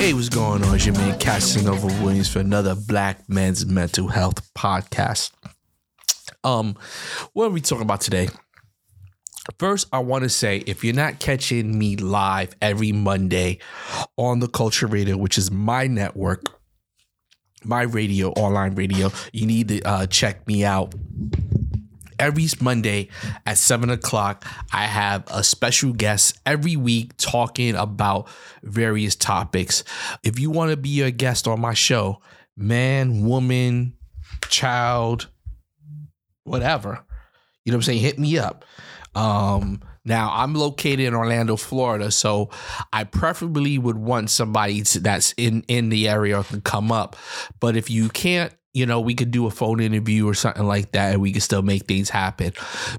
Hey, what's going on? It's your man Casanova Williams for another Black Men's Mental Health podcast. Um, what are we talking about today? First, I want to say if you're not catching me live every Monday on the Culture Radio, which is my network, my radio, online radio, you need to uh, check me out every Monday at seven o'clock, I have a special guest every week talking about various topics. If you want to be a guest on my show, man, woman, child, whatever, you know what I'm saying? Hit me up. Um, now I'm located in Orlando, Florida, so I preferably would want somebody that's in in the area to come up. But if you can't you know, we could do a phone interview or something like that and we could still make things happen.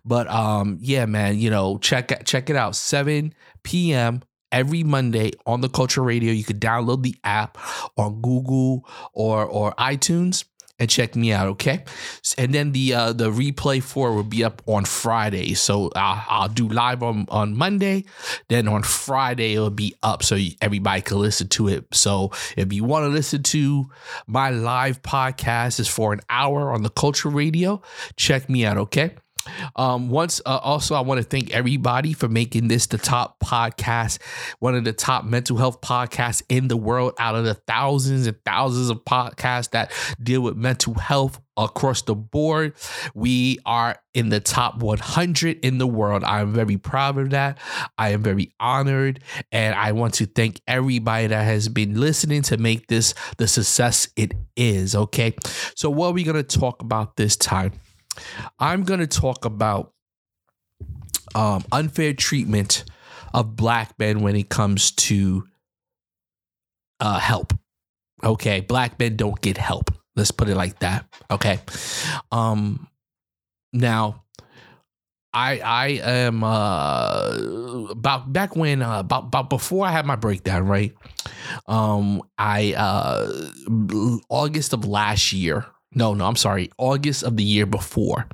But um yeah, man, you know, check check it out. 7 p.m. every Monday on the Culture Radio. You could download the app on Google or or iTunes and check me out, okay? And then the uh, the replay for will be up on Friday. So I'll, I'll do live on on Monday. Then on Friday it'll be up so everybody can listen to it. So if you want to listen to my live podcast, is for an hour on the Culture Radio. Check me out, okay? Um, once uh, also, I want to thank everybody for making this the top podcast, one of the top mental health podcasts in the world out of the thousands and thousands of podcasts that deal with mental health across the board. We are in the top 100 in the world. I'm very proud of that. I am very honored. And I want to thank everybody that has been listening to make this the success it is. Okay. So, what are we going to talk about this time? I'm going to talk about um, unfair treatment of black men when it comes to uh, help. Okay, black men don't get help. Let's put it like that. Okay. Um, now, I I am uh about back when uh, about about before I had my breakdown, right? Um, I uh August of last year, no, no, I'm sorry. August of the year before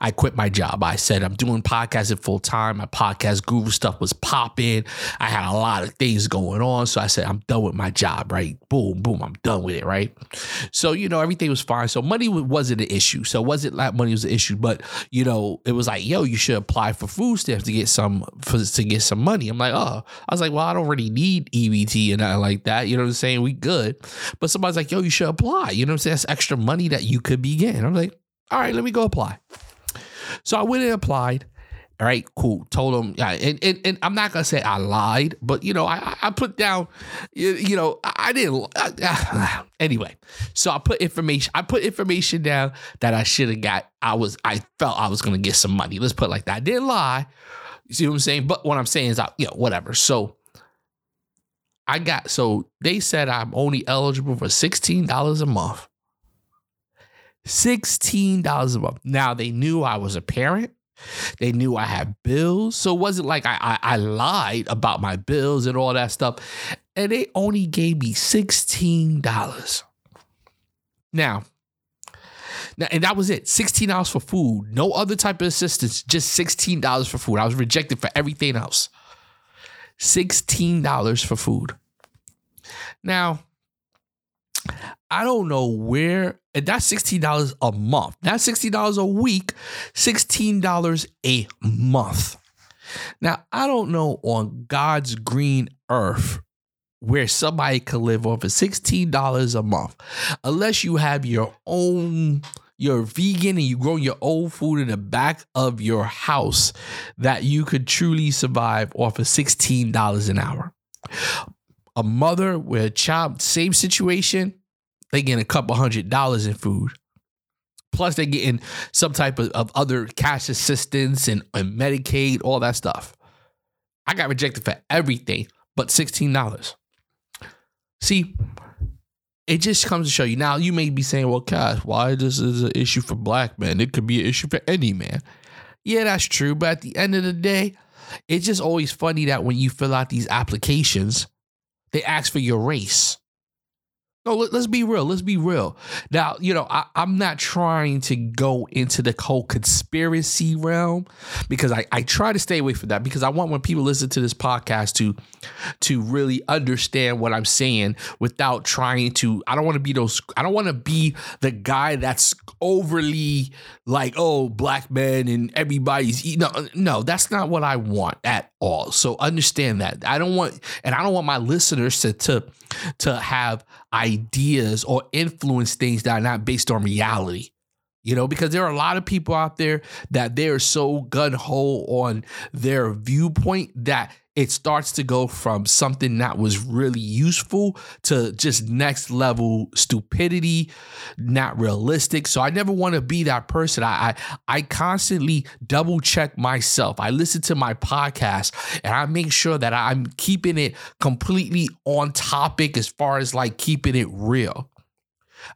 I quit my job. I said I'm doing podcasting full time. My podcast guru stuff was popping. I had a lot of things going on. So I said, I'm done with my job, right? Boom, boom, I'm done with it, right? So, you know, everything was fine. So money wasn't an issue. So it wasn't like money was an issue, but you know, it was like, yo, you should apply for food stamps to get some for, to get some money. I'm like, oh, I was like, well, I don't really need EBT and nothing like that. You know what I'm saying? We good. But somebody's like, yo, you should apply. You know what I'm saying? That's extra money that you could be getting. I'm like, all right, let me go apply. So I went and applied. All right, cool. Told them, yeah, and, and, and I'm not gonna say I lied, but you know, I I put down, you, know, I didn't. Uh, anyway, so I put information. I put information down that I should have got. I was, I felt I was gonna get some money. Let's put like that. I didn't lie. You see what I'm saying? But what I'm saying is, I, you know, whatever. So I got. So they said I'm only eligible for sixteen dollars a month. $16 a month. Now they knew I was a parent. They knew I had bills. So it wasn't like I, I, I lied about my bills and all that stuff. And they only gave me $16. Now, now, and that was it. $16 for food. No other type of assistance, just $16 for food. I was rejected for everything else. $16 for food. Now, I don't know where, that's $16 a month. That's $16 a week, $16 a month. Now, I don't know on God's green earth where somebody could live off of $16 a month unless you have your own you're vegan and you grow your own food in the back of your house that you could truly survive off of $16 an hour. A mother with a child, same situation, they getting a couple hundred dollars in food. Plus, they're getting some type of, of other cash assistance and, and Medicaid, all that stuff. I got rejected for everything but $16. See, it just comes to show you. Now, you may be saying, well, Cass, why this is an issue for black men? It could be an issue for any man. Yeah, that's true. But at the end of the day, it's just always funny that when you fill out these applications, they ask for your race. No, let, us be real. Let's be real. Now, you know, I, am not trying to go into the whole conspiracy realm because I, I try to stay away from that because I want when people listen to this podcast to to really understand what I'm saying without trying to. I don't want to be those. I don't want to be the guy that's overly like, oh, black men and everybody's. No, no, that's not what I want at all. So understand that. I don't want, and I don't want my listeners to to to have ideas or influence things that are not based on reality. You know, because there are a lot of people out there that they're so gun ho on their viewpoint that it starts to go from something that was really useful to just next level stupidity, not realistic. So I never want to be that person. I, I I constantly double check myself. I listen to my podcast and I make sure that I'm keeping it completely on topic as far as like keeping it real.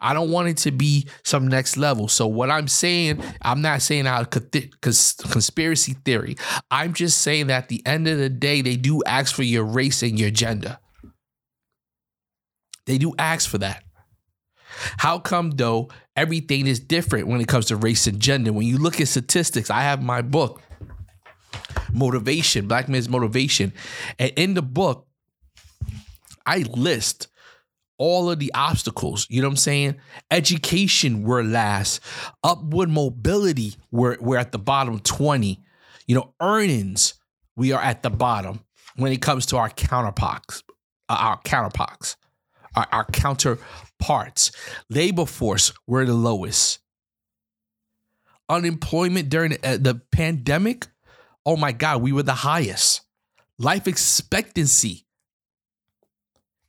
I don't want it to be some next level. So what I'm saying, I'm not saying out of conspiracy theory. I'm just saying that at the end of the day, they do ask for your race and your gender. They do ask for that. How come though everything is different when it comes to race and gender? When you look at statistics, I have my book, Motivation, Black Men's Motivation. And in the book, I list all of the obstacles. You know what I'm saying? Education, we're last. Upward mobility, we're, we're at the bottom 20. You know, earnings, we are at the bottom when it comes to our counterparts, uh, our counterparts, our, our counterparts. Labor force, we're the lowest. Unemployment during uh, the pandemic, oh my God, we were the highest. Life expectancy,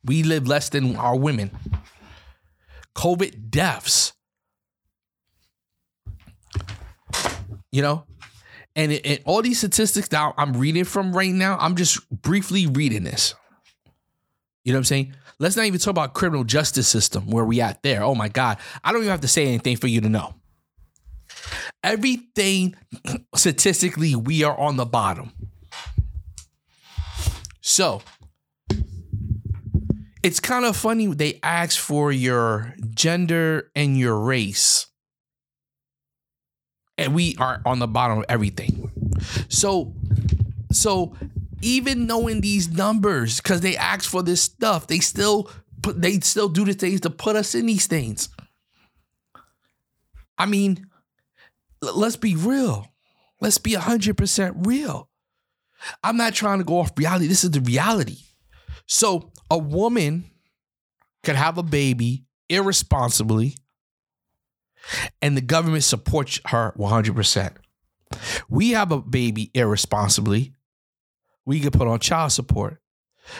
we live less than our women. COVID deaths. You know, and, it, and all these statistics that I'm reading from right now, I'm just briefly reading this. You know what I'm saying? Let's not even talk about criminal justice system where we at there. Oh my God. I don't even have to say anything for you to know. Everything statistically, we are on the bottom. So it's kind of funny they ask for your gender and your race. And we are on the bottom of everything. So so even knowing these numbers because they ask for this stuff they still put they still do the things to put us in these things. I mean let's be real. Let's be 100% real. I'm not trying to go off reality this is the reality. So a woman could have a baby irresponsibly and the government supports her 100%. We have a baby irresponsibly. We get put on child support.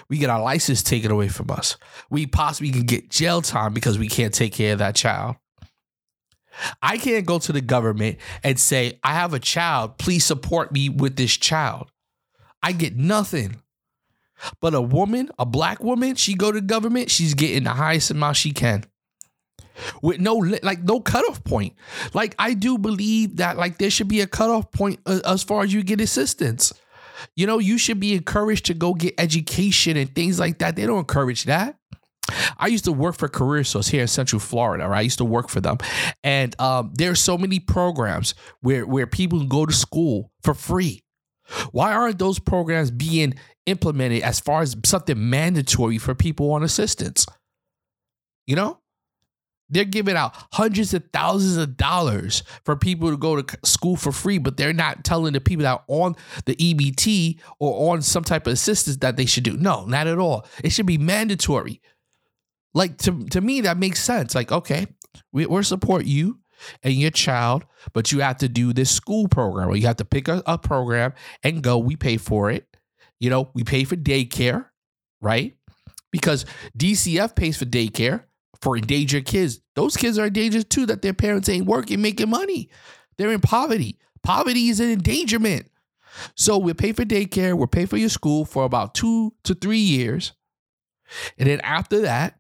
We get our license taken away from us. We possibly can get jail time because we can't take care of that child. I can't go to the government and say, I have a child. Please support me with this child. I get nothing. But a woman, a black woman, she go to government, she's getting the highest amount she can. With no like no cutoff point. Like I do believe that like there should be a cutoff point uh, as far as you get assistance. You know, you should be encouraged to go get education and things like that. They don't encourage that. I used to work for CareerSource here in Central Florida. Right? I used to work for them, and um, there are so many programs where where people go to school for free. Why aren't those programs being implemented as far as something mandatory for people on assistance? You know? They're giving out hundreds of thousands of dollars for people to go to school for free, but they're not telling the people that are on the EBT or on some type of assistance that they should do. No, not at all. It should be mandatory. Like to, to me, that makes sense. Like, okay, we, we'll support you and your child, but you have to do this school program or you have to pick a, a program and go. We pay for it. You know, we pay for daycare, right? Because DCF pays for daycare for endangered kids. Those kids are endangered too, that their parents ain't working, making money. They're in poverty. Poverty is an endangerment. So we pay for daycare, we'll pay for your school for about two to three years. And then after that,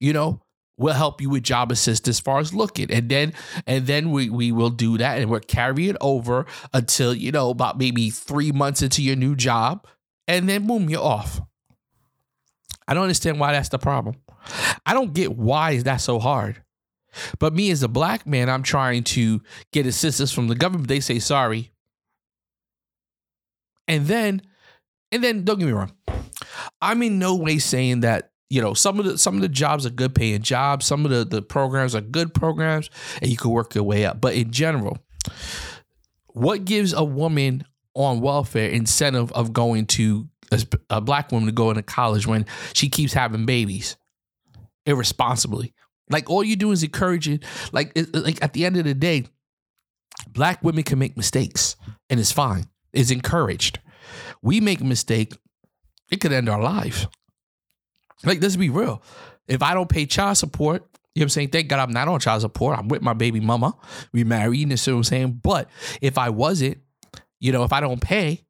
you know, we'll help you with job assist as far as looking. And then and then we we will do that and we'll carry it over until, you know, about maybe three months into your new job. And then boom, you're off. I don't understand why that's the problem. I don't get why is that so hard. But me as a black man, I'm trying to get assistance from the government. They say sorry. And then, and then don't get me wrong. I'm in no way saying that, you know, some of the some of the jobs are good paying jobs, some of the, the programs are good programs, and you can work your way up. But in general, what gives a woman on welfare incentive of going to a, a black woman to go into college when she keeps having babies irresponsibly? Like all you do is encouraging. Like like at the end of the day, black women can make mistakes and it's fine. It's encouraged. We make a mistake, it could end our life. Like let's be real. If I don't pay child support, you know what I'm saying? Thank God I'm not on child support. I'm with my baby mama. We married, you know what I'm saying? But if I wasn't, you know, if I don't pay,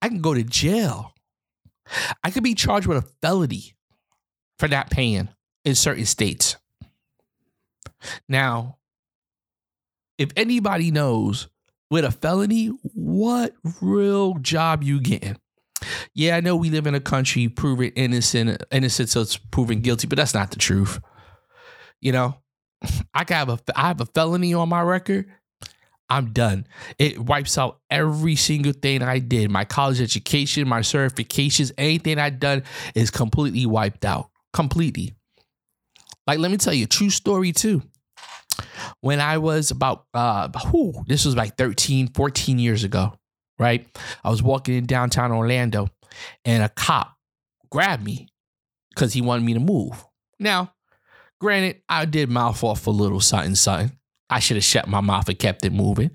I can go to jail. I could be charged with a felony for not paying in certain states. Now, if anybody knows with a felony, what real job you getting? Yeah, I know we live in a country proven innocent, innocent, so it's proven guilty, but that's not the truth. You know, I have a I have a felony on my record. I'm done. It wipes out every single thing I did. My college education, my certifications, anything I've done is completely wiped out. Completely. Like, let me tell you a true story too when I was about, uh, whew, this was like 13, 14 years ago, right? I was walking in downtown Orlando and a cop grabbed me because he wanted me to move. Now, granted, I did mouth off a little something, something. I should have shut my mouth and kept it moving.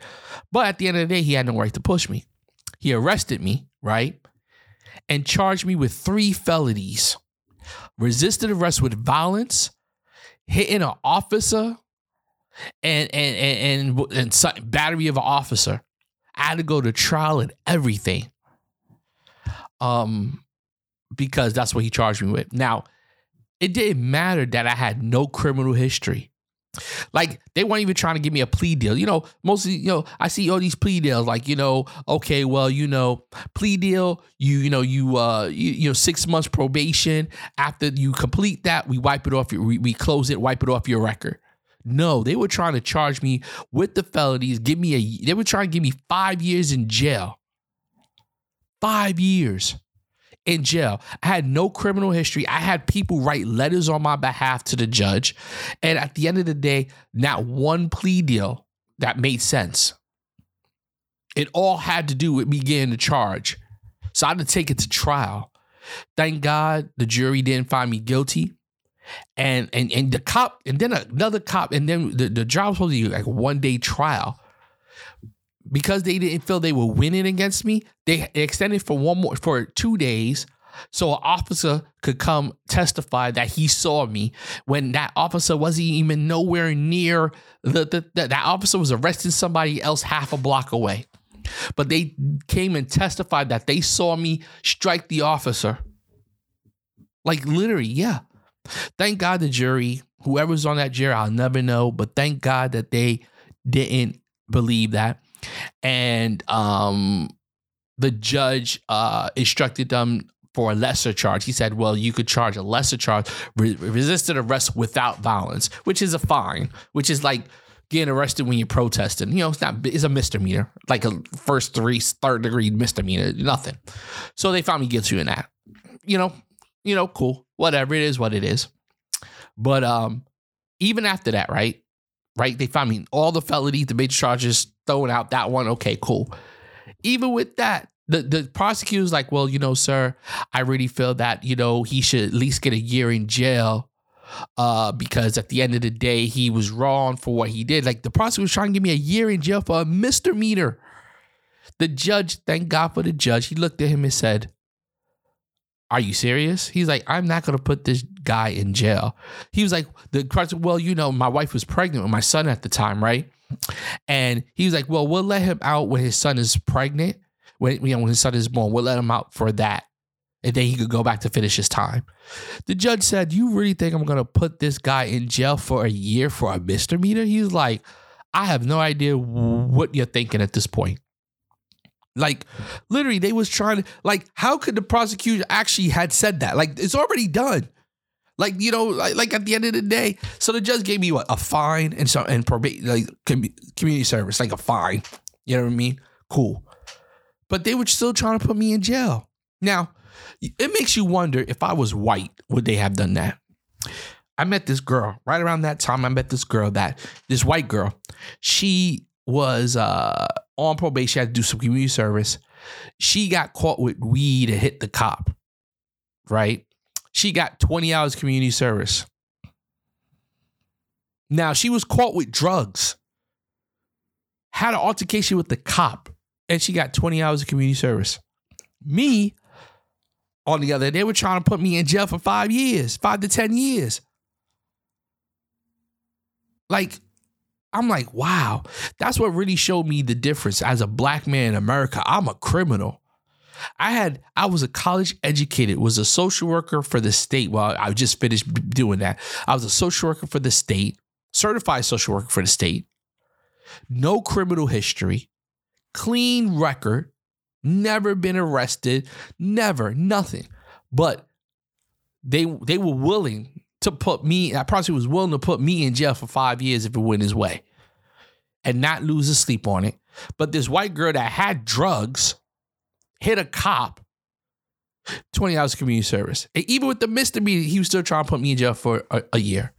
But at the end of the day, he had no right to push me. He arrested me, right? And charged me with three felonies resisted arrest with violence, hitting an officer and and and and, and battery of an officer. I had to go to trial and everything. Um, because that's what he charged me with. Now, it didn't matter that I had no criminal history. Like they weren't even trying to give me a plea deal. You know, mostly, you know, I see all these plea deals. Like, you know, okay, well, you know, plea deal. You, you know, you, uh, you, you know, six months probation. After you complete that, we wipe it off. We, we close it, wipe it off your record. No, they were trying to charge me with the felonies, give me a they were trying to give me 5 years in jail. 5 years in jail. I had no criminal history. I had people write letters on my behalf to the judge. And at the end of the day, not one plea deal that made sense. It all had to do with me getting the charge. So I had to take it to trial. Thank God the jury didn't find me guilty and and and the cop and then another cop and then the, the job was supposed to be like one day trial because they didn't feel they were winning against me they extended for one more for two days so an officer could come testify that he saw me when that officer wasn't even nowhere near the, the, the that officer was arresting somebody else half a block away. But they came and testified that they saw me strike the officer. Like literally yeah. Thank God the jury, whoever's on that jury, I'll never know, but thank God that they didn't believe that. And um the judge uh instructed them for a lesser charge. He said, "Well, you could charge a lesser charge, re- resisted arrest without violence, which is a fine, which is like getting arrested when you're protesting. You know, it's not it's a misdemeanor, like a first three third degree misdemeanor, nothing. So they found me guilty in that. You know, you know, cool, whatever it is, what it is. But um, even after that, right, right, they found me all the felonies, the major charges, throwing out that one. Okay, cool. Even with that, the the prosecutor's like, well, you know, sir, I really feel that you know he should at least get a year in jail. Uh, because at the end of the day, he was wrong for what he did. Like the prosecutor was trying to give me a year in jail for a misdemeanor. The judge, thank God for the judge, he looked at him and said, are you serious? He's like, I'm not to put this guy in jail. He was like, the question, well, you know, my wife was pregnant with my son at the time, right? And he was like, well, we'll let him out when his son is pregnant. When, you know, when his son is born, we'll let him out for that. and then he could go back to finish his time. The judge said, You really think I'm to put this guy in jail for a year for a misdemeanor? He's like, I have no idea what you're thinking at this point. Like literally, they was trying to like, how could the prosecutor actually had said that? Like it's already done. Like you know, like, like at the end of the day, so the judge gave me what a fine and so and probate like community service, like a fine. You know what I mean? Cool. But they were still trying to put me in jail. Now, it makes you wonder if I was white, would they have done that? I met this girl right around that time. I met this girl that this white girl. She was uh, on probation. She had to do some community service. She got caught with weed and hit the cop. Right. She got 20 hours community service. Now she was caught with drugs. Had an altercation with the cop, and she got 20 hours of community service. Me, on the other, they were trying to put me in jail for five years, five to 10 years. Like, I'm like, wow, that's what really showed me the difference as a black man in America. I'm a criminal. I had, I was a college educated, was a social worker for the state. Well, I just finished doing that. I was a social worker for the state, certified social worker for the state, no criminal history, clean record, never been arrested, never, nothing. But they they were willing to put me, that prosecutor was willing to put me in jail for five years if it went his way and not lose a sleep on it. But this white girl that had drugs hit a cop 20 hours community service. And even with the misdemeanor, he was still trying to put me in jail for a, a year.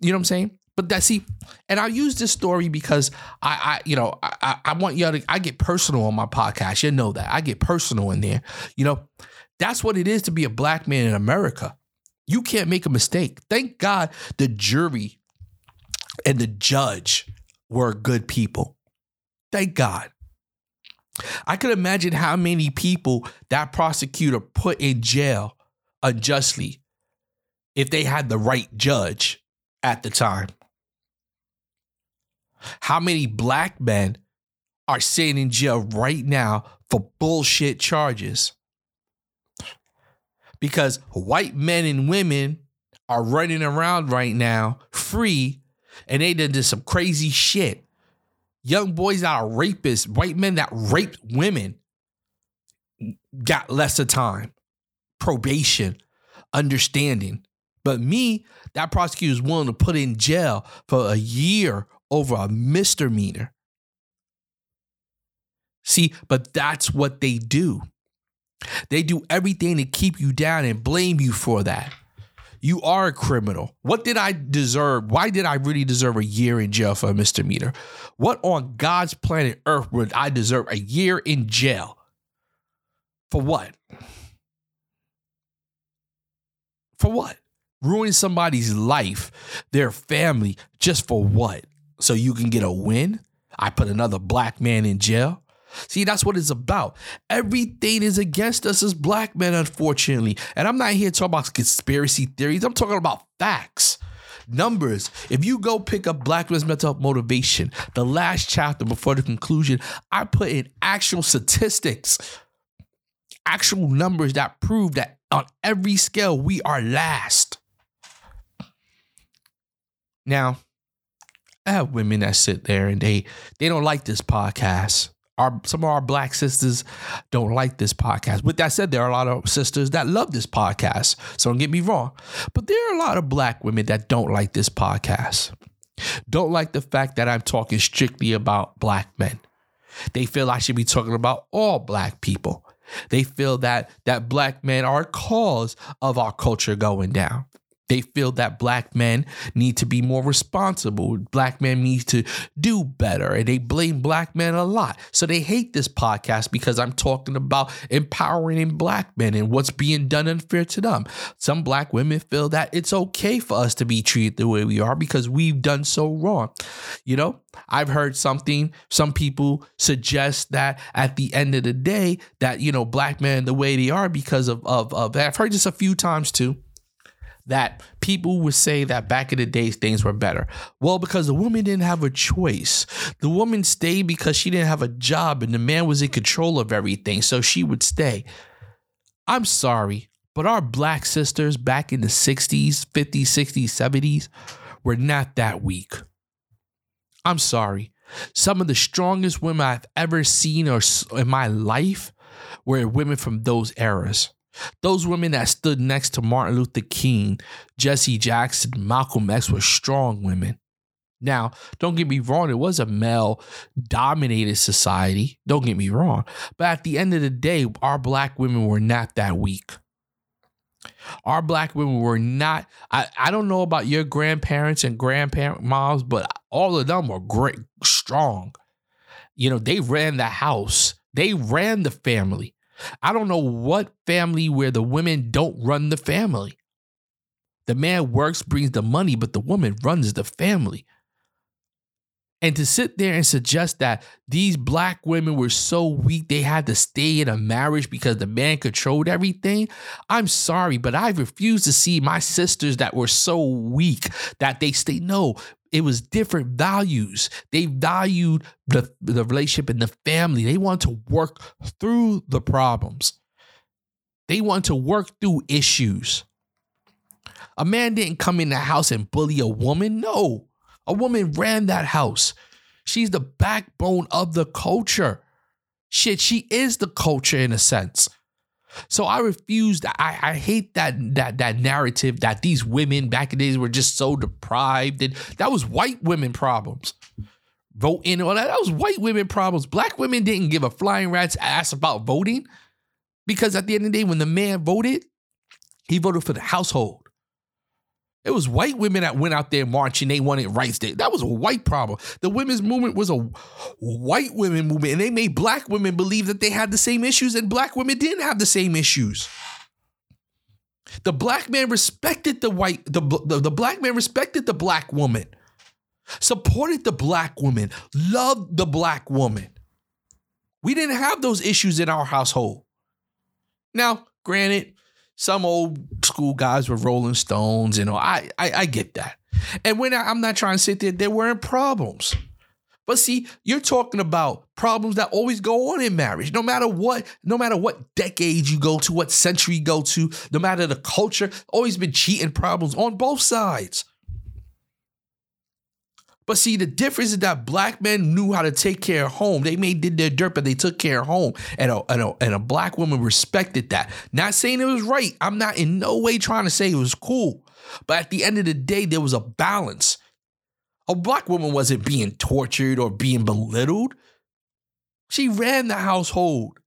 You know what I'm saying? But that see, and I'll use this story because I, I you know, I, I want y'all to. I get personal on my podcast. You know that I get personal in there. You know, that's what it is to be a black man in America. You can't make a mistake. Thank God the jury and the judge were good people. Thank God. I could imagine how many people that prosecutor put in jail unjustly if they had the right judge at the time. How many black men are sitting in jail right now for bullshit charges? Because white men and women are running around right now free and they did some crazy shit. Young boys that are rapists, white men that raped women got lesser time, probation, understanding. But me, that prosecutor is willing to put in jail for a year over a misdemeanor. See, but that's what they do. They do everything to keep you down and blame you for that. You are a criminal. What did I deserve? Why did I really deserve a year in jail for a misdemeanor? What on God's planet Earth would I deserve a year in jail? For what? For what? Ruining somebody's life, their family, just for what? So you can get a win? I put another black man in jail? See, that's what it's about. Everything is against us as black men, unfortunately. And I'm not here talking about conspiracy theories. I'm talking about facts. Numbers. If you go pick up Black Men's Mental Health Motivation, the last chapter before the conclusion, I put in actual statistics, actual numbers that prove that on every scale, we are last. Now, I have women that sit there and they they don't like this podcast our some of our black sisters don't like this podcast. With that said, there are a lot of sisters that love this podcast. So don't get me wrong. But there are a lot of black women that don't like this podcast. Don't like the fact that I'm talking strictly about black men. They feel I should be talking about all black people. They feel that that black men are a cause of our culture going down. They feel that black men need to be more responsible. Black men need to do better. And they blame black men a lot. So they hate this podcast because I'm talking about empowering black men and what's being done unfair to them. Some black women feel that it's okay for us to be treated the way we are because we've done so wrong. You know, I've heard something, some people suggest that at the end of the day, that, you know, black men the way they are because of, of, of I've heard this a few times too that people would say that back in the days things were better. Well, because the woman didn't have a choice. The woman stayed because she didn't have a job and the man was in control of everything. So she would stay. I'm sorry, but our black sisters back in the 60s, 50s, 60s, 70s were not that weak. I'm sorry. Some of the strongest women I've ever seen or in my life were women from those eras. Those women that stood next to Martin Luther King, Jesse Jackson, Malcolm X were strong women. Now, don't get me wrong, it was a male dominated society. Don't get me wrong. But at the end of the day, our black women were not that weak. Our black women were not, I, I don't know about your grandparents and grandparent moms, but all of them were great, strong. You know, they ran the house, they ran the family. I don't know what family where the women don't run the family. The man works, brings the money, but the woman runs the family. And to sit there and suggest that these black women were so weak they had to stay in a marriage because the man controlled everything, I'm sorry, but I refuse to see my sisters that were so weak that they stay. No, it was different values. They valued the, the relationship and the family. They want to work through the problems. They want to work through issues. A man didn't come in the house and bully a woman. No. A woman ran that house. She's the backbone of the culture. Shit, she is the culture in a sense. So I refuse. I, I hate that that that narrative that these women back in the days were just so deprived and that was white women problems. Voting all that, that was white women problems. Black women didn't give a flying rat's ass about voting because at the end of the day, when the man voted, he voted for the household. It was white women that went out there marching. They wanted rights. That was a white problem. The women's movement was a white women movement, and they made black women believe that they had the same issues, and black women didn't have the same issues. The black man respected the white, the, the, the black man respected the black woman, supported the black woman, loved the black woman. We didn't have those issues in our household. Now, granted, some old school guys were Rolling Stones. You know, I I, I get that. And when I, I'm not trying to sit there, there weren't problems. But see, you're talking about problems that always go on in marriage. No matter what, no matter what decade you go to, what century you go to, no matter the culture, always been cheating problems on both sides. But see, the difference is that black men knew how to take care of home. They made did their dirt, but they took care of home. And a, and a, and a black woman respected that. Not saying it was right. I'm not in no way trying to say it was cool. But at the end of the day, there was a balance. A black woman wasn't being tortured or being belittled. She ran the household.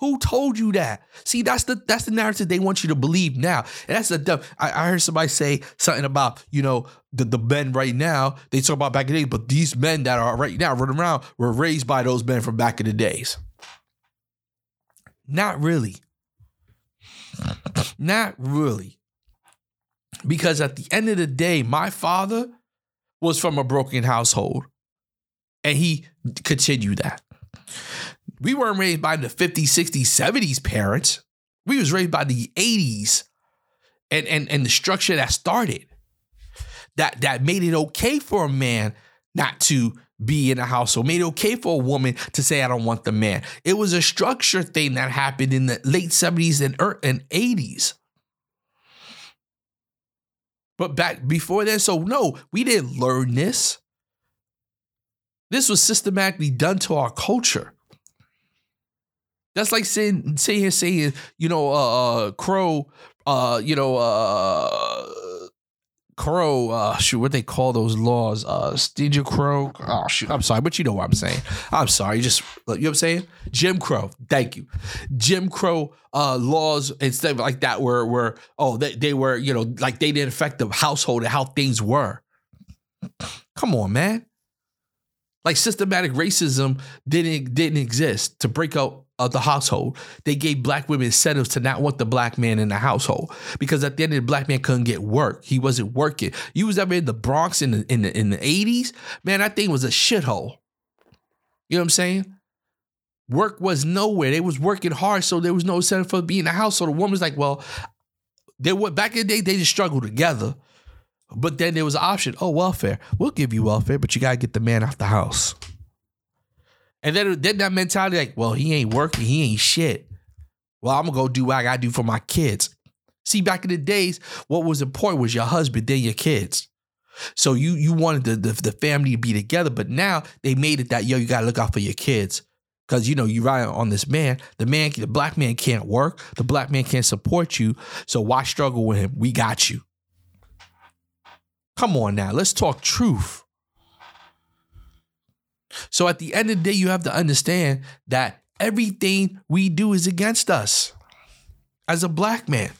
Who told you that? See, that's the that's the narrative they want you to believe now. And that's the dumb. I, I heard somebody say something about, you know, the, the men right now. They talk about back in the day, but these men that are right now running around were raised by those men from back in the days. Not really. Not really. Because at the end of the day, my father was from a broken household. And he continued that we weren't raised by the 50s, 60s, 70s parents. We was raised by the 80s and, and, and the structure that started. That that made it okay for a man not to be in a household, made it okay for a woman to say, I don't want the man. It was a structure thing that happened in the late 70s and, er, and 80s. But back before then, so no, we didn't learn this. This was systematically done to our culture. That's like saying saying saying you know uh, uh crow uh you know uh crow uh shoot what they call those laws uh Steve crow? Oh shoot I'm sorry but you know what I'm saying. I'm sorry just you know what I'm saying? Jim Crow thank you. Jim Crow uh laws instead of like that were were oh they, they were you know like they didn't affect the household and how things were. Come on man. Like systematic racism didn't didn't exist to break up of the household. They gave black women incentives to not want the black man in the household because at the end of the black man couldn't get work. He wasn't working. You was ever in the Bronx in the in the in the 80s? Man, that thing was a shithole. You know what I'm saying? Work was nowhere. They was working hard, so there was no incentive for being in the house. So the woman's like, well, they were back in the day, they just struggled together. But then there was an option. Oh, welfare. We'll give you welfare, but you gotta get the man out the house. And then, then that mentality, like, well, he ain't working, he ain't shit. Well, I'm gonna go do what I gotta do for my kids. See, back in the days, what was important was your husband, then your kids. So you you wanted the, the, the family to be together, but now they made it that yo, you gotta look out for your kids. Cause you know, you rely on this man. The man, the black man can't work. The black man can't support you. So why struggle with him? We got you. Come on now, let's talk truth. So at the end of the day, you have to understand that everything we do is against us as a black man.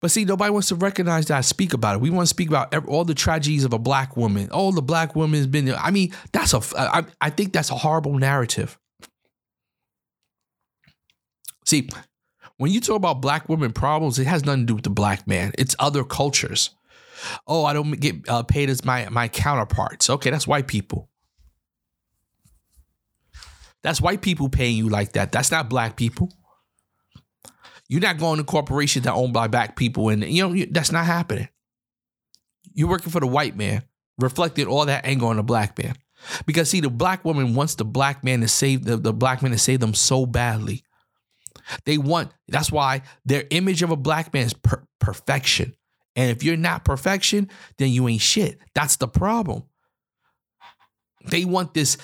But see, nobody wants to recognize that. I speak about it. We want to speak about all the tragedies of a black woman. Oh, the black woman has been. I mean, that's a. I, I think that's a horrible narrative. See, when you talk about black women problems, it has nothing to do with the black man. It's other cultures. Oh, I don't get uh, paid as my my counterparts. Okay, that's white people. That's white people paying you like that. That's not black people. You're not going to corporations that owned by black people, and you know that's not happening. You're working for the white man, reflected all that anger on the black man. Because see, the black woman wants the black man to save the, the black man to save them so badly. They want that's why their image of a black man is per- perfection. And if you're not perfection, then you ain't shit. That's the problem. They want this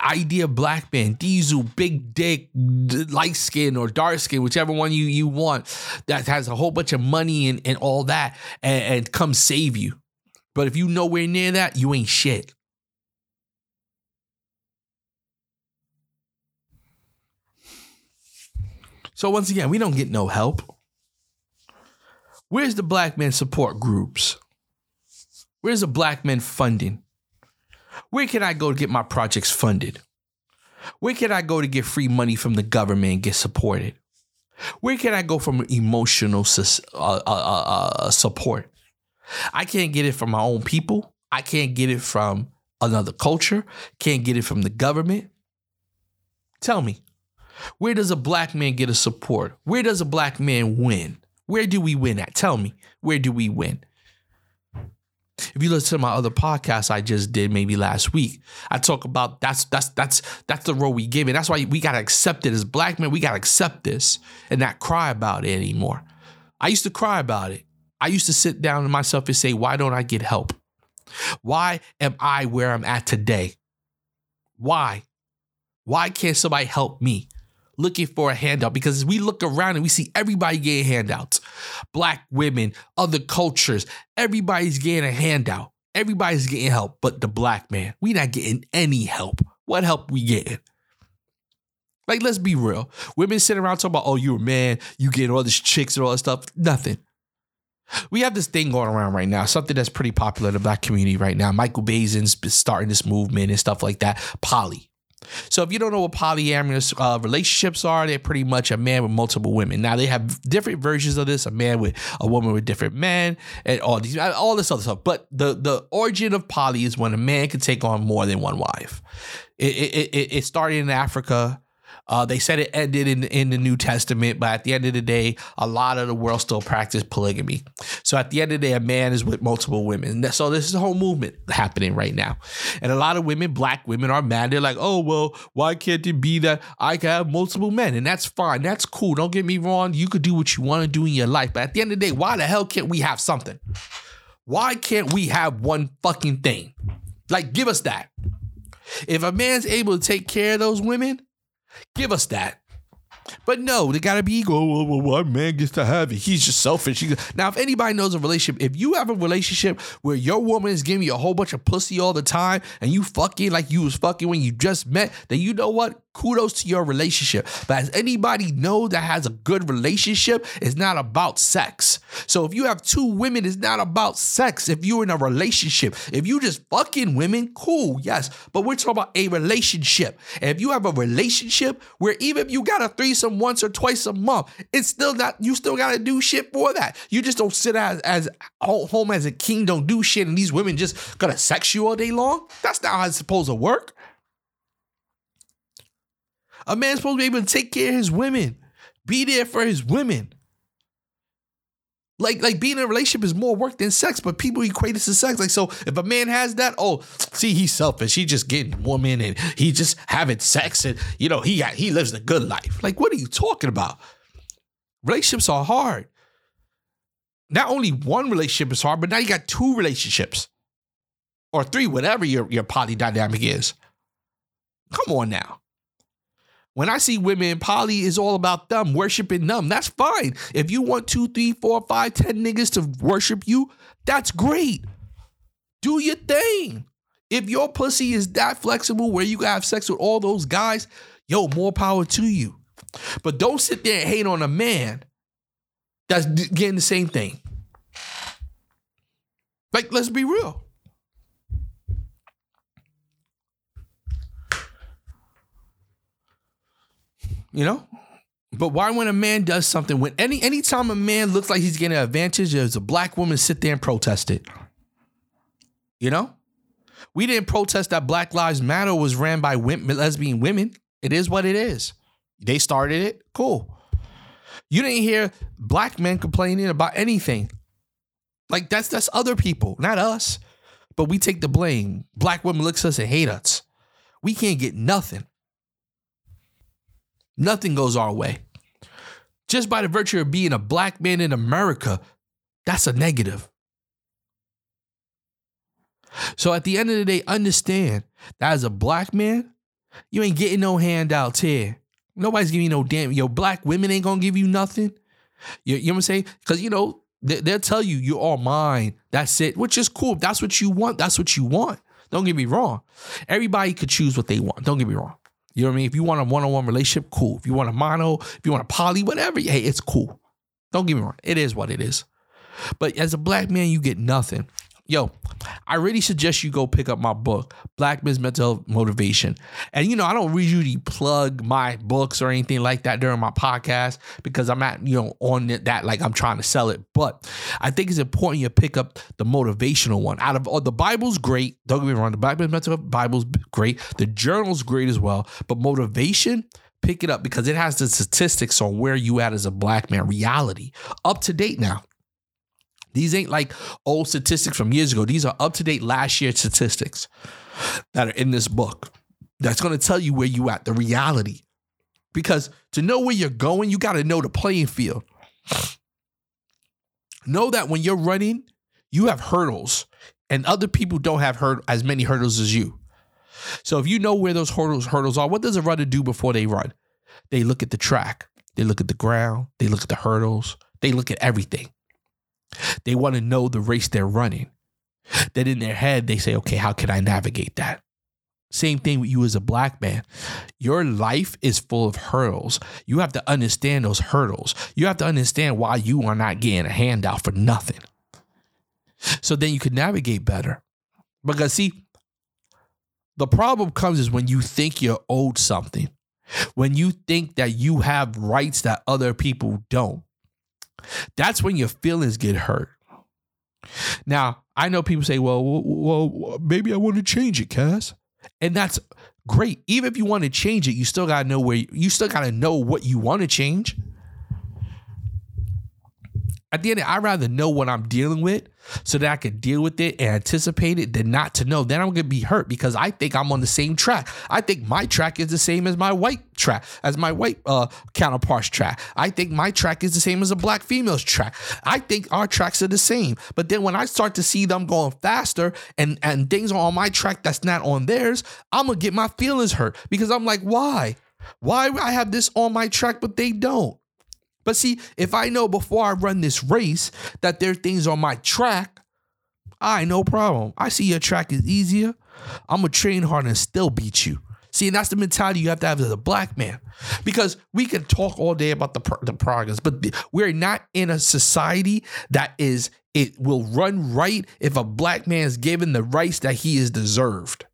idea black man, diesel, big dick, light skin or dark skin, whichever one you, you want, that has a whole bunch of money and, and all that, and, and come save you. But if you nowhere near that, you ain't shit. So once again, we don't get no help. Where's the black man support groups? Where's the black men funding? Where can I go to get my projects funded? Where can I go to get free money from the government and get supported? Where can I go from emotional uh, uh, uh, uh, support? I can't get it from my own people. I can't get it from another culture. Can't get it from the government. Tell me, where does a black man get a support? Where does a black man win? Where do we win at? Tell me, where do we win? If you listen to my other podcast I just did maybe last week, I talk about that's that's that's that's the role we give it. That's why we gotta accept it as black men. We gotta accept this and not cry about it anymore. I used to cry about it. I used to sit down to myself and say, why don't I get help? Why am I where I'm at today? Why? Why can't somebody help me? Looking for a handout because we look around and we see everybody getting handouts. Black women, other cultures, everybody's getting a handout. Everybody's getting help, but the black man, we not getting any help. What help we getting? Like, let's be real. Women sitting around talking about, oh, you're a man, you getting all these chicks and all that stuff. Nothing. We have this thing going around right now, something that's pretty popular in the black community right now. Michael Baisden's starting this movement and stuff like that. Poly. So if you don't know what polyamorous uh, relationships are, they're pretty much a man with multiple women. Now they have different versions of this: a man with a woman with different men, and all these, all this other stuff. But the the origin of poly is when a man can take on more than one wife. It it, it, it started in Africa. Uh, they said it ended in, in the New Testament, but at the end of the day, a lot of the world still practice polygamy. So at the end of the day, a man is with multiple women. So this is a whole movement happening right now. And a lot of women, black women, are mad. They're like, oh, well, why can't it be that I can have multiple men? And that's fine. That's cool. Don't get me wrong. You could do what you want to do in your life. But at the end of the day, why the hell can't we have something? Why can't we have one fucking thing? Like, give us that. If a man's able to take care of those women, Give us that. But no, they gotta be ego. Oh, well, one man gets to have it. He's just selfish. Now, if anybody knows a relationship, if you have a relationship where your woman is giving you a whole bunch of pussy all the time and you fucking like you was fucking when you just met, then you know what? Kudos to your relationship. But as anybody know that has a good relationship, it's not about sex. So if you have two women, it's not about sex. If you're in a relationship, if you just fucking women, cool, yes. But we're talking about a relationship. And if you have a relationship where even if you got a threesome once or twice a month, it's still not, you still gotta do shit for that. You just don't sit as, as home as a king, don't do shit, and these women just gonna sex you all day long. That's not how it's supposed to work. A man's supposed to be able to take care of his women, be there for his women. Like, like being in a relationship is more work than sex, but people equate it to sex. Like, so if a man has that, oh, see, he's selfish. He just getting woman and he just having sex and you know he got he lives a good life. Like, what are you talking about? Relationships are hard. Not only one relationship is hard, but now you got two relationships or three, whatever your your poly dynamic is. Come on now. When I see women, poly is all about them, worshiping them. That's fine. If you want two, three, four, five, ten niggas to worship you, that's great. Do your thing. If your pussy is that flexible where you can have sex with all those guys, yo, more power to you. But don't sit there and hate on a man that's getting the same thing. Like, let's be real. You know? But why when a man does something, when any anytime a man looks like he's getting an advantage, there's a black woman sit there and protest it. You know? We didn't protest that Black Lives Matter was ran by women, lesbian women. It is what it is. They started it. Cool. You didn't hear black men complaining about anything. Like that's that's other people, not us. But we take the blame. Black women look at us and hate us. We can't get nothing. Nothing goes our way. Just by the virtue of being a black man in America, that's a negative. So at the end of the day, understand that as a black man, you ain't getting no handouts here. Nobody's giving you no damn. Yo, black women ain't gonna give you nothing. You, you know what I'm saying? Because you know they, will tell you you're all mine. That's it, which is cool. That's what you want. That's what you want. Don't get me wrong. Everybody could choose what they want. Don't get me wrong. You know what I mean? If you want a one-on-one relationship, cool. If you want a mono, if you want a poly, whatever, hey, it's cool. Don't get me wrong. It is what it is. But as a black man, you get nothing yo, I really suggest you go pick up my book, Black Men's Mental Health Motivation. And you know, I don't usually plug my books or anything like that during my podcast because I'm not, you know, on that like I'm trying to sell it. But I think it's important you pick up the motivational one. Out of all the Bible's great, don't get me wrong, the Black Men's Mental Health Bible's great, the journal's great as well, but motivation pick it up because it has the statistics on where you at as a black man. Reality. Up to date now these ain't like old statistics from years ago. These are up to date last year statistics that are in this book. That's going to tell you where you at, the reality. Because to know where you're going, you got to know the playing field. Know that when you're running, you have hurdles, and other people don't have hurt as many hurdles as you. So if you know where those hurdles hurdles are, what does a runner do before they run? They look at the track, they look at the ground, they look at the hurdles, they look at everything. They want to know the race they're running. Then in their head, they say, okay, how can I navigate that? Same thing with you as a black man. Your life is full of hurdles. You have to understand those hurdles. You have to understand why you are not getting a handout for nothing. So then you can navigate better. Because, see, the problem comes is when you think you're owed something, when you think that you have rights that other people don't. That's when your feelings get hurt. Now, I know people say, well, well, maybe I want to change it, Cass. And that's great. Even if you want to change it, you still got to know where you, you still got to know what you want to change at the end, I'd rather know what I'm dealing with so that I can deal with it and anticipate it than not to know. Then I'm gonna be hurt because I think I'm on the same track. I think my track is the same as my white track, as my white uh, counterpart's track. I think my track is the same as a black female's track. I think our tracks are the same. But then when I start to see them going faster and and things are on my track that's not on theirs, I'm gonna get my feelings hurt because I'm like, why? Why I have this on my track but they don't? But see, if I know before I run this race that there are things on my track, I no problem. I see your track is easier. I'm gonna train hard and still beat you. See, and that's the mentality you have to have as a black man, because we can talk all day about the the progress, but we're not in a society that is it will run right if a black man is given the rights that he is deserved.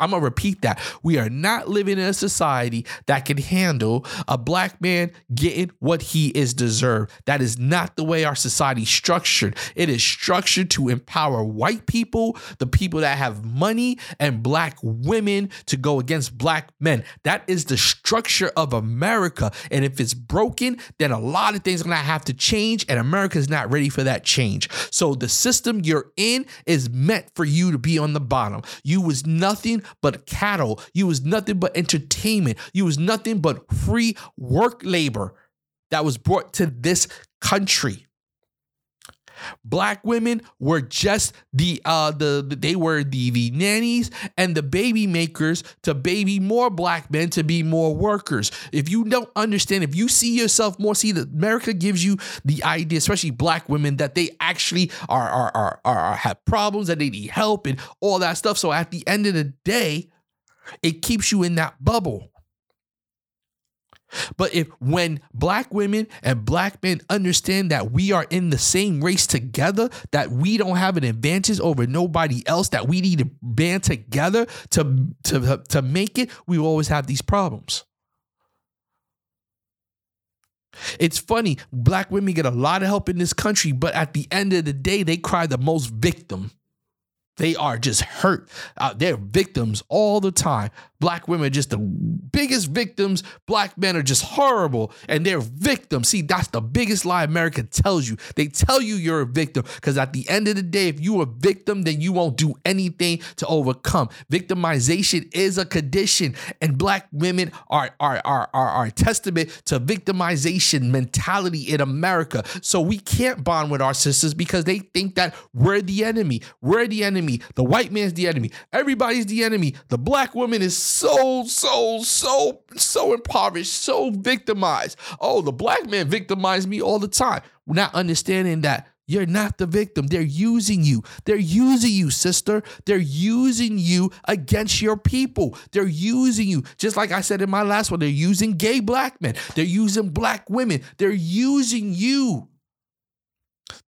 I'm gonna repeat that. We are not living in a society that can handle a black man getting what he is deserved. That is not the way our society is structured. It is structured to empower white people, the people that have money, and black women to go against black men. That is the structure of America. And if it's broken, then a lot of things are gonna have to change, and America is not ready for that change. So the system you're in is meant for you to be on the bottom. You was nothing but cattle. You was nothing but entertainment. You was nothing but free work labor that was brought to this country. Black women were just the uh the, the they were the the nannies and the baby makers to baby more black men to be more workers. If you don't understand, if you see yourself more, see that America gives you the idea, especially black women, that they actually are are are, are, are have problems that they need help and all that stuff. So at the end of the day, it keeps you in that bubble. But if when black women and black men understand that we are in the same race together, that we don't have an advantage over nobody else, that we need to band together to, to, to make it, we always have these problems. It's funny, black women get a lot of help in this country, but at the end of the day, they cry the most victim. They are just hurt. Uh, they're victims all the time. Black women are just the biggest victims. Black men are just horrible and they're victims. See, that's the biggest lie America tells you. They tell you you're a victim because at the end of the day, if you're a victim, then you won't do anything to overcome. Victimization is a condition, and black women are, are, are, are, are a testament to victimization mentality in America. So we can't bond with our sisters because they think that we're the enemy. We're the enemy. The white man's the enemy. Everybody's the enemy. The black woman is so, so, so, so impoverished, so victimized. Oh, the black man victimized me all the time. Not understanding that you're not the victim. They're using you. They're using you, sister. They're using you against your people. They're using you. Just like I said in my last one, they're using gay black men. They're using black women. They're using you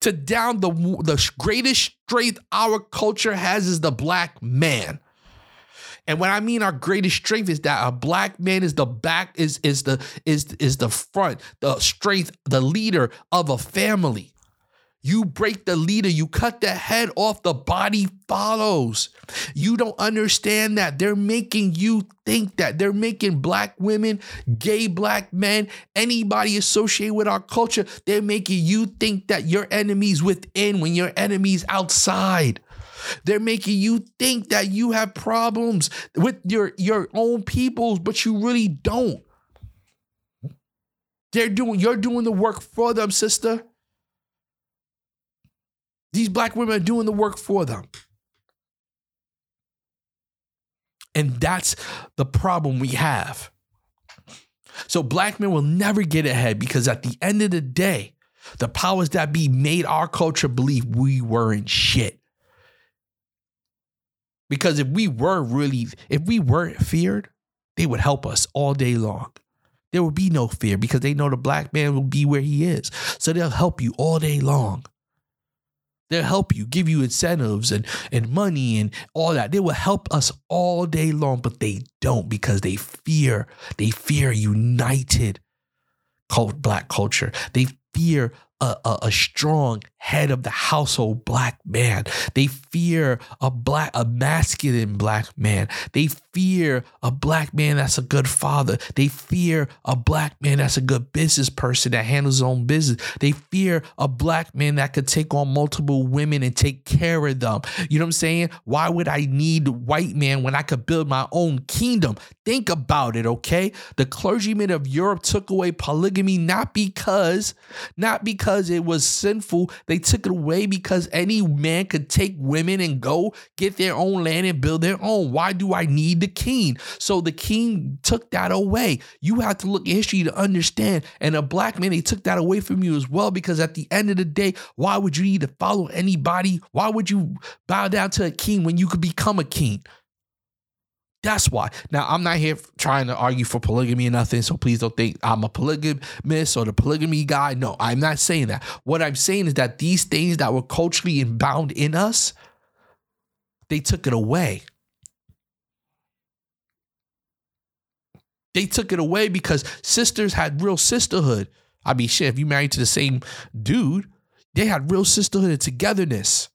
to down the, the greatest strength our culture has is the black man. And what I mean our greatest strength is that a black man is the back, is is the is is the front, the strength, the leader of a family. You break the leader, you cut the head off, the body follows. You don't understand that. They're making you think that. They're making black women, gay black men, anybody associated with our culture, they're making you think that your enemy's within when your enemy's outside. They're making you think that you have problems with your, your own peoples, but you really don't. They're doing, you're doing the work for them, sister. These black women are doing the work for them. And that's the problem we have. So black men will never get ahead because at the end of the day, the powers that be made our culture believe we weren't shit. Because if we were really, if we weren't feared, they would help us all day long. There would be no fear because they know the black man will be where he is. So they'll help you all day long. They'll help you, give you incentives and, and money and all that. They will help us all day long, but they don't because they fear. They fear united cult, black culture. They fear a, a, a, strong head of the household black man. They fear a black, a masculine black man. They fear a black man that's a good father. They fear a black man that's a good business person that handles his own business. They fear a black man that could take on multiple women and take care of them. You know what I'm saying? Why would I need white man when I could build my own kingdom? Think about it, okay? The clergymen of Europe took away polygamy not because, not because it was sinful. They took it away because any man could take women and go get their own land and build their own. Why do I need the king? So the king took that away. You have to look at history to understand. And a black man, they took that away from you as well because at the end of the day, why would you need to follow anybody? Why would you bow down to a king when you could become a king? That's why. Now, I'm not here trying to argue for polygamy or nothing, so please don't think I'm a polygamist or the polygamy guy. No, I'm not saying that. What I'm saying is that these things that were culturally inbound in us, they took it away. They took it away because sisters had real sisterhood. I mean, shit, if you married to the same dude, they had real sisterhood and togetherness.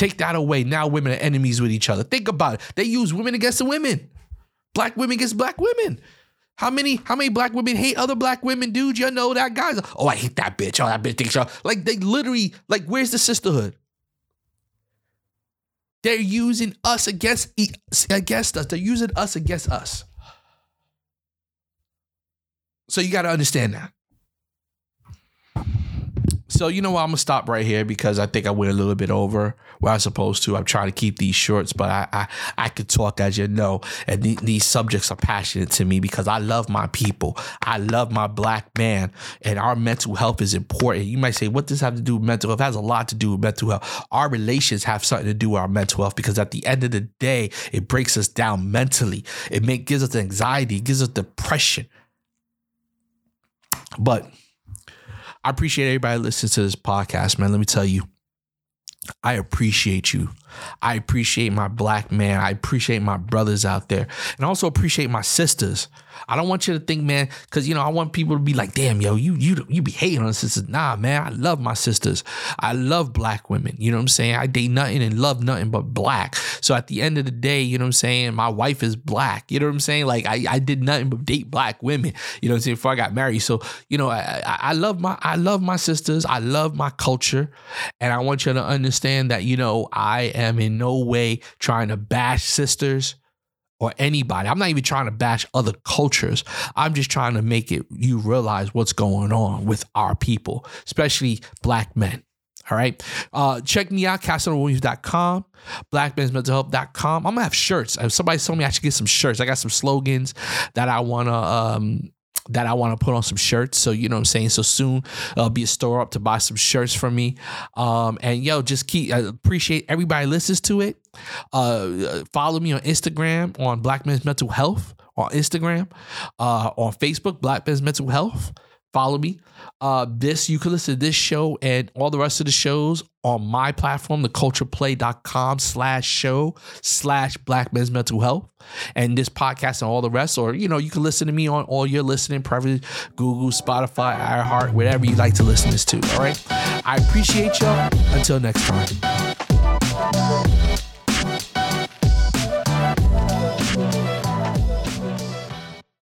Take that away. Now women are enemies with each other. Think about it. They use women against the women. Black women against black women. How many how many black women hate other black women, dude? You know that guys. Oh, I hate that bitch. Oh, that bitch thinks so. Like they literally like, where's the sisterhood? They're using us against against us. They're using us against us. So you got to understand that. So you know what? I'm gonna stop right here because I think I went a little bit over where I'm supposed to. I'm trying to keep these shorts, but I I, I could talk as you know, and th- these subjects are passionate to me because I love my people. I love my black man, and our mental health is important. You might say, what does have to do with mental health? It has a lot to do with mental health. Our relations have something to do with our mental health because at the end of the day, it breaks us down mentally. It make, gives us anxiety, it gives us depression. But I appreciate everybody listening to this podcast, man. Let me tell you, I appreciate you. I appreciate my black man. I appreciate my brothers out there. And I also appreciate my sisters. I don't want you to think, man, because you know, I want people to be like, damn, yo, you you you be hating on sisters. Nah, man, I love my sisters. I love black women. You know what I'm saying? I date nothing and love nothing but black. So at the end of the day, you know what I'm saying? My wife is black. You know what I'm saying? Like I, I did nothing but date black women. You know what I'm saying? Before I got married. So, you know, I, I, love my I love my sisters. I love my culture. And I want you to understand that, you know, I am in no way trying to bash sisters or anybody. I'm not even trying to bash other cultures. I'm just trying to make it you realize what's going on with our people, especially black men. All right. Uh, check me out, CasanovaWilliams.com, blackmensmentalhealth.com. I'm gonna have shirts. If Somebody told me I should get some shirts. I got some slogans that I wanna um that I want to put on some shirts. So, you know what I'm saying? So soon uh, be a store up to buy some shirts from me. Um, and yo, just keep, I appreciate everybody listens to it. Uh, follow me on Instagram on Black Men's Mental Health on Instagram, uh, on Facebook, Black Men's Mental Health. Follow me. Uh, this you can listen to this show and all the rest of the shows on my platform, thecultureplay.com slash show slash black men's mental health. And this podcast and all the rest, or you know, you can listen to me on all your listening, probably Google, Spotify, iHeart, whatever you like to listen to. All right. I appreciate y'all. Until next time.